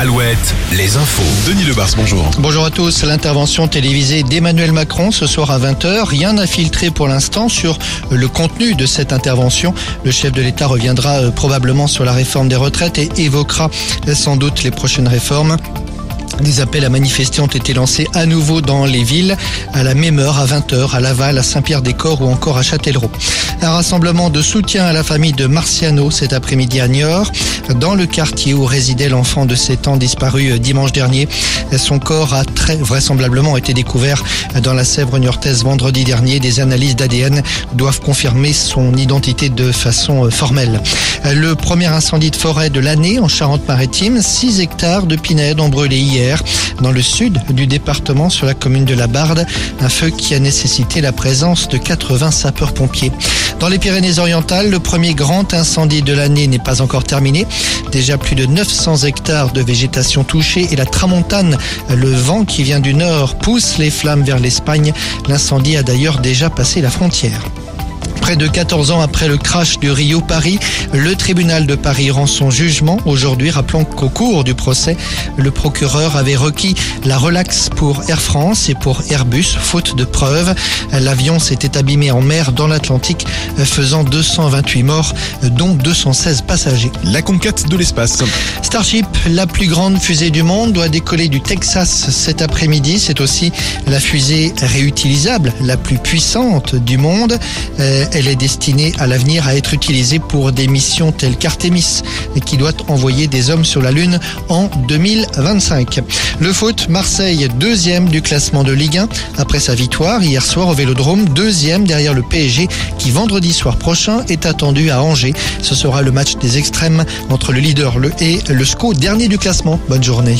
Alouette, les infos. Denis Lebars, bonjour. Bonjour à tous. L'intervention télévisée d'Emmanuel Macron ce soir à 20h. Rien n'a filtré pour l'instant sur le contenu de cette intervention. Le chef de l'État reviendra euh, probablement sur la réforme des retraites et évoquera euh, sans doute les prochaines réformes. Des appels à manifester ont été lancés à nouveau dans les villes, à la même heure, à 20h, à Laval, à Saint-Pierre-des-Corps ou encore à Châtellerault. Un rassemblement de soutien à la famille de Marciano cet après-midi à Niort, dans le quartier où résidait l'enfant de 7 ans disparu dimanche dernier. Son corps a très vraisemblablement été découvert dans la Sèvre niortaise vendredi dernier. Des analyses d'ADN doivent confirmer son identité de façon formelle. Le premier incendie de forêt de l'année en Charente-Maritime, 6 hectares de pinèdes ont brûlé hier dans le sud du département sur la commune de la Barde, un feu qui a nécessité la présence de 80 sapeurs-pompiers. Dans les Pyrénées-Orientales, le premier grand incendie de l'année n'est pas encore terminé. Déjà plus de 900 hectares de végétation touchée et la tramontane, le vent qui vient du nord, pousse les flammes vers l'Espagne. L'incendie a d'ailleurs déjà passé la frontière. Près de 14 ans après le crash du Rio Paris, le tribunal de Paris rend son jugement. Aujourd'hui, rappelons qu'au cours du procès, le procureur avait requis la relaxe pour Air France et pour Airbus, faute de preuves. L'avion s'était abîmé en mer dans l'Atlantique, faisant 228 morts, dont 216 passagers. La conquête de l'espace. Starship, la plus grande fusée du monde, doit décoller du Texas cet après-midi. C'est aussi la fusée réutilisable la plus puissante du monde. Euh, elle est destinée à l'avenir à être utilisée pour des missions telles qu'Artemis, qui doit envoyer des hommes sur la Lune en 2025. Le foot, Marseille, deuxième du classement de Ligue 1 après sa victoire hier soir au Vélodrome, deuxième derrière le PSG qui vendredi soir prochain est attendu à Angers. Ce sera le match des extrêmes entre le leader le et le SCO, dernier du classement. Bonne journée.